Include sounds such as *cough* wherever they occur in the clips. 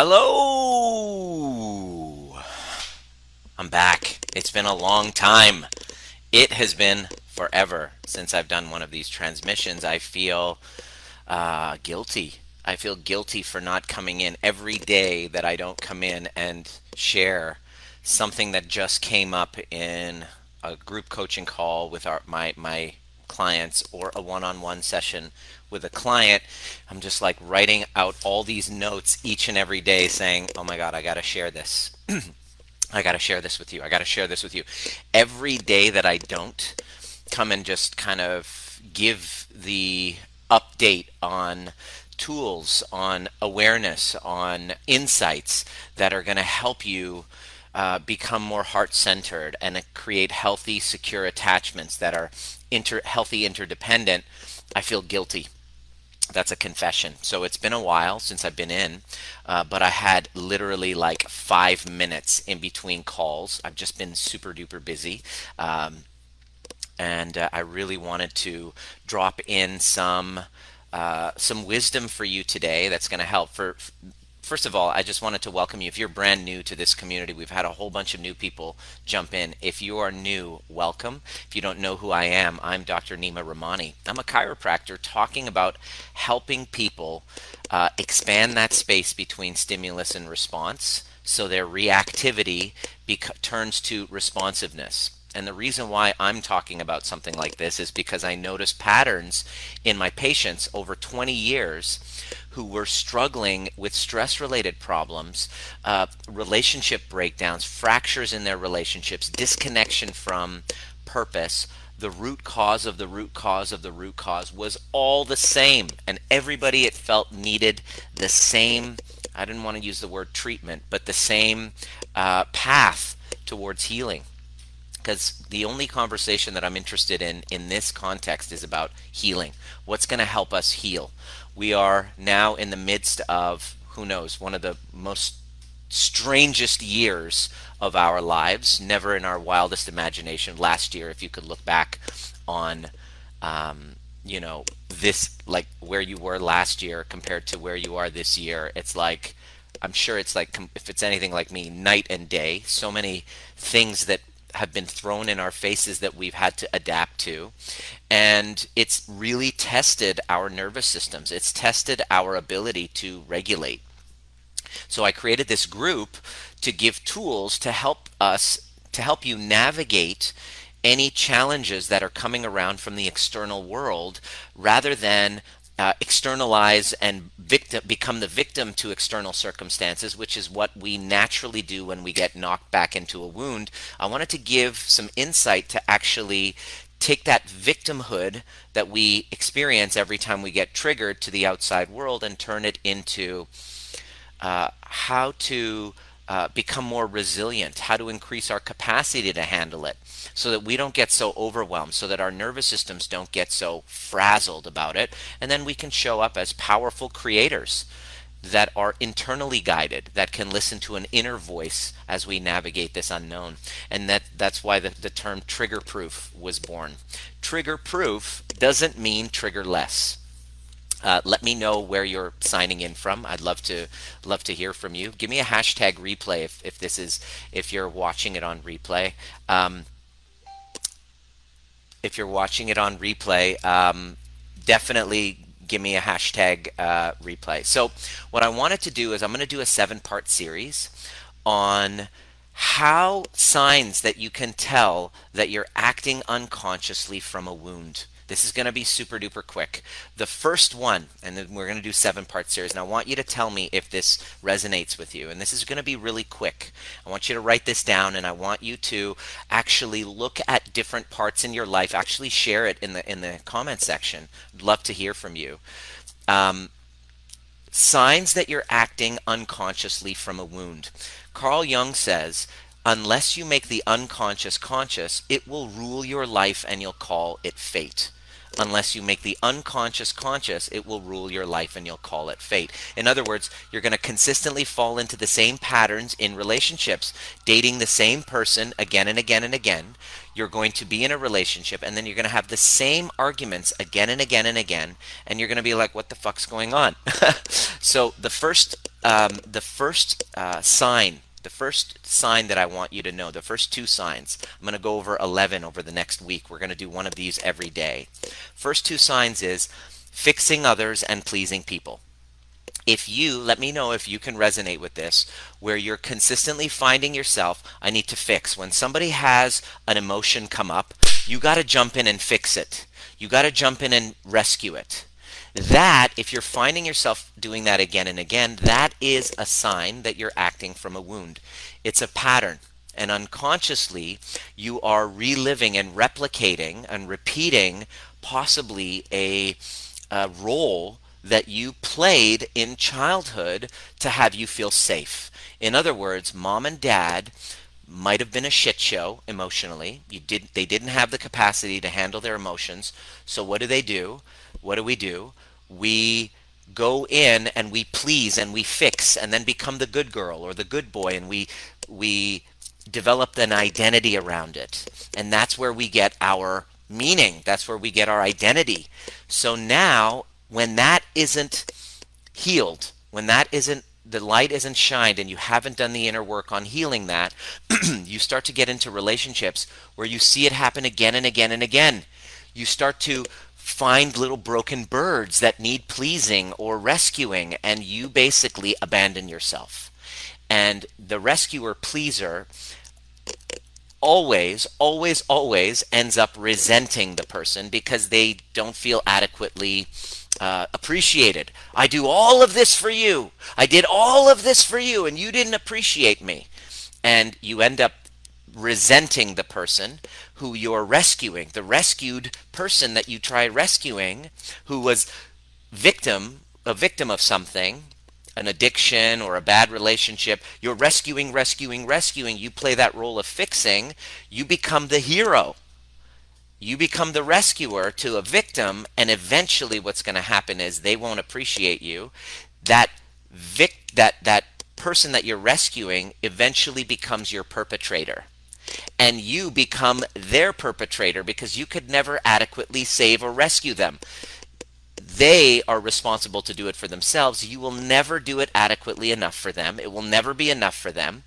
Hello! I'm back. It's been a long time. It has been forever since I've done one of these transmissions. I feel uh, guilty. I feel guilty for not coming in every day that I don't come in and share something that just came up in a group coaching call with our my my clients or a one-on-one session with a client i'm just like writing out all these notes each and every day saying oh my god i got to share this. *clears throat* I got to share this with you. I got to share this with you. Every day that i don't come and just kind of give the update on tools on awareness on insights that are going to help you uh, become more heart centered and create healthy, secure attachments that are inter- healthy, interdependent, I feel guilty. That's a confession. So it's been a while since I've been in, uh, but I had literally like five minutes in between calls. I've just been super duper busy. Um, and uh, I really wanted to drop in some uh, some wisdom for you today that's going to help for first of all, I just wanted to welcome you. If you're brand new to this community, we've had a whole bunch of new people jump in. If you are new, welcome. If you don't know who I am, I'm Dr. Nima Rahmani. I'm a chiropractor talking about helping people uh, expand that space between stimulus and response so their reactivity turns to responsiveness. And the reason why I'm talking about something like this is because I noticed patterns in my patients over 20 years who were struggling with stress related problems, uh, relationship breakdowns, fractures in their relationships, disconnection from purpose. The root cause of the root cause of the root cause was all the same. And everybody it felt needed the same, I didn't want to use the word treatment, but the same uh, path towards healing because the only conversation that I'm interested in in this context is about healing. What's going to help us heal? We are now in the midst of, who knows, one of the most strangest years of our lives, never in our wildest imagination. Last year, if you could look back on, um, you know, this, like where you were last year compared to where you are this year, it's like, I'm sure it's like, if it's anything like me, night and day. So many things that have been thrown in our faces that we've had to adapt to. And it's really tested our nervous systems, it's tested our ability to regulate. So I created this group to give tools to help us, to help you navigate any challenges that are coming around from the external world rather than uh, externalize and victim become the victim to external circumstances, which is what we naturally do when we get knocked back into a wound. I wanted to give some insight to actually take that victimhood that we experience every time we get triggered to the outside world and turn it into uh, how to uh, become more resilient, how to increase our capacity to handle it so that we don't get so overwhelmed, so that our nervous systems don't get so frazzled about it. And then we can show up as powerful creators that are internally guided, that can listen to an inner voice as we navigate this unknown. And that, that's why the, the term trigger proof was born. Trigger proof doesn't mean trigger less. Uh, let me know where you're signing in from. I'd love to love to hear from you. Give me a hashtag replay if, if this is if you're watching it on replay. Um, if you're watching it on replay, um, definitely give me a hashtag uh, replay. So, what I wanted to do is I'm going to do a seven part series on how signs that you can tell that you're acting unconsciously from a wound. This is going to be super duper quick. The first one, and then we're going to do seven part series. And I want you to tell me if this resonates with you. And this is going to be really quick. I want you to write this down, and I want you to actually look at different parts in your life. Actually, share it in the in the comment section. I'd love to hear from you. Um, signs that you're acting unconsciously from a wound. Carl Jung says unless you make the unconscious conscious, it will rule your life and you'll call it fate unless you make the unconscious conscious, it will rule your life and you'll call it fate. In other words, you're going to consistently fall into the same patterns in relationships, dating the same person again and again and again. You're going to be in a relationship and then you're going to have the same arguments again and again and again. And you're going to be like, what the fuck's going on? *laughs* so the first um, the first uh, sign, the first sign that I want you to know, the first two signs. I'm going to go over 11 over the next week. We're going to do one of these every day. First two signs is fixing others and pleasing people if you let me know if you can resonate with this where you're consistently finding yourself i need to fix when somebody has an emotion come up you got to jump in and fix it you got to jump in and rescue it that if you're finding yourself doing that again and again that is a sign that you're acting from a wound it's a pattern and unconsciously you are reliving and replicating and repeating possibly a, a role that you played in childhood to have you feel safe. In other words, mom and dad might have been a shit show emotionally. You did they didn't have the capacity to handle their emotions. So what do they do? What do we do? We go in and we please and we fix and then become the good girl or the good boy and we we develop an identity around it. And that's where we get our meaning. That's where we get our identity. So now when that isn't healed, when that isn't the light isn't shined and you haven't done the inner work on healing that, *clears throat* you start to get into relationships where you see it happen again and again and again. You start to find little broken birds that need pleasing or rescuing, and you basically abandon yourself. And the rescuer pleaser always, always, always ends up resenting the person because they don't feel adequately uh, appreciated. I do all of this for you. I did all of this for you, and you didn't appreciate me. And you end up resenting the person who you're rescuing, the rescued person that you try rescuing, who was victim, a victim of something, an addiction or a bad relationship. You're rescuing, rescuing, rescuing. You play that role of fixing. You become the hero you become the rescuer to a victim and eventually what's going to happen is they won't appreciate you that vic that that person that you're rescuing eventually becomes your perpetrator and you become their perpetrator because you could never adequately save or rescue them. They are responsible to do it for themselves. You will never do it adequately enough for them. It will never be enough for them.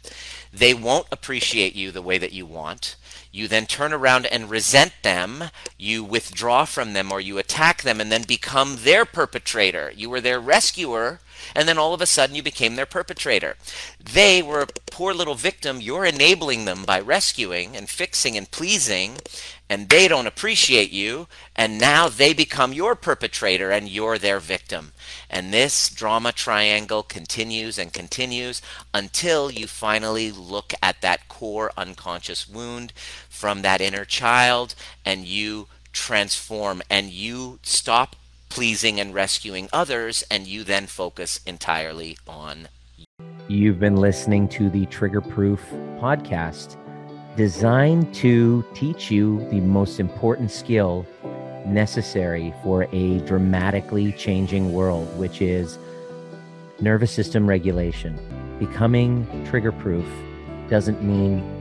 They won't appreciate you the way that you want you then turn around and resent them, you withdraw from them or you attack them and then become their perpetrator. You were their rescuer, and then all of a sudden you became their perpetrator. They were a poor little victim. You're enabling them by rescuing and fixing and pleasing, and they don't appreciate you, and now they become your perpetrator and you're their victim. And this drama triangle continues and continues until you finally look at that core unconscious wound from that inner child and you transform and you stop pleasing and rescuing others and you then focus entirely on You've been listening to the Trigger Proof podcast designed to teach you the most important skill necessary for a dramatically changing world, which is nervous system regulation. Becoming trigger proof doesn't mean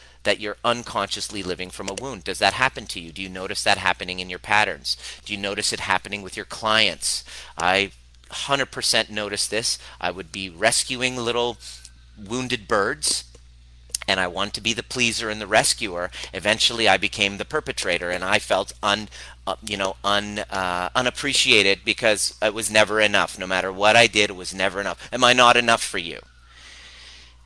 that you're unconsciously living from a wound. Does that happen to you? Do you notice that happening in your patterns? Do you notice it happening with your clients? I 100% notice this. I would be rescuing little wounded birds and I wanted to be the pleaser and the rescuer. Eventually, I became the perpetrator, and I felt un, uh, you know, un, uh, unappreciated because it was never enough. No matter what I did, it was never enough. Am I not enough for you?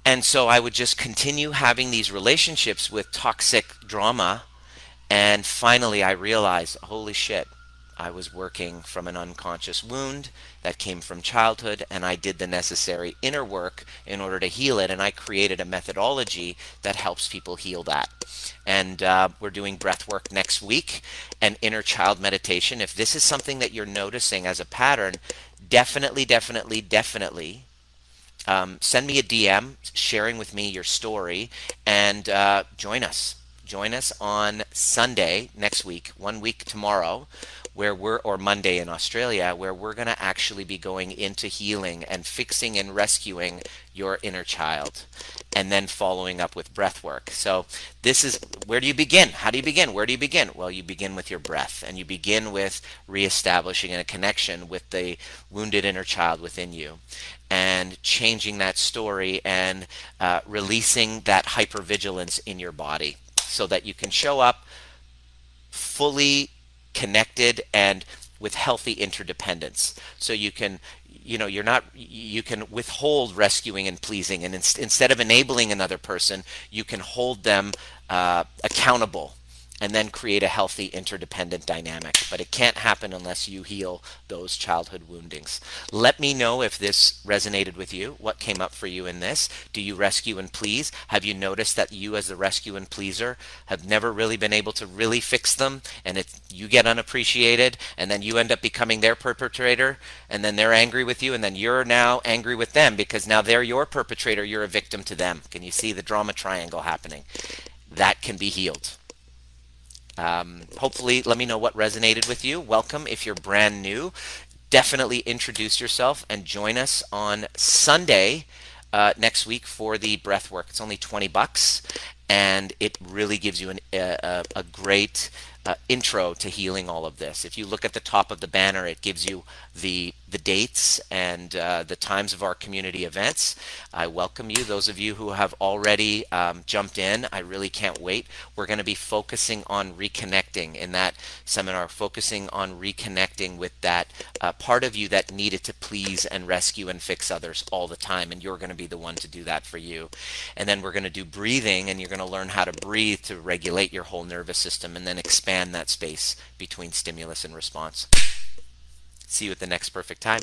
And so I would just continue having these relationships with toxic drama. And finally, I realized, holy shit, I was working from an unconscious wound that came from childhood, and I did the necessary inner work in order to heal it. And I created a methodology that helps people heal that. And uh, we're doing breath work next week and inner child meditation. If this is something that you're noticing as a pattern, definitely, definitely, definitely um, send me a DM sharing with me your story and uh, join us. Join us on Sunday next week, one week tomorrow, where we're or Monday in Australia where we're going to actually be going into healing and fixing and rescuing your inner child and then following up with breath work. So this is where do you begin? How do you begin? Where do you begin? Well, you begin with your breath and you begin with reestablishing a connection with the wounded inner child within you and changing that story and uh, releasing that hypervigilance in your body so that you can show up fully connected and with healthy interdependence. So you can, you know, you're not, you can withhold rescuing and pleasing, and in, instead of enabling another person, you can hold them uh, accountable and then create a healthy interdependent dynamic. But it can't happen unless you heal those childhood woundings. Let me know if this resonated with you. What came up for you in this? Do you rescue and please? Have you noticed that you, as the rescue and pleaser, have never really been able to really fix them, and it, you get unappreciated, and then you end up becoming their perpetrator, and then they're angry with you, and then you're now angry with them because now they're your perpetrator. You're a victim to them. Can you see the drama triangle happening? That can be healed. Um, hopefully, let me know what resonated with you. Welcome if you're brand new. Definitely introduce yourself and join us on Sunday uh, next week for the breath work. It's only 20 bucks and it really gives you an, a, a, great uh, intro to healing all of this. If you look at the top of the banner, it gives you the the dates and uh, the times of our community events. I welcome you. Those of you who have already um, jumped in, I really can't wait. We're going to be focusing on reconnecting in that seminar, focusing on reconnecting with that uh, part of you that needed to please and rescue and fix others all the time, and you're going to be the one to do that for you. And then we're going to do breathing, and you're going to learn how to breathe to regulate your whole nervous system, and then expand that space between stimulus and response. See you at the next perfect time.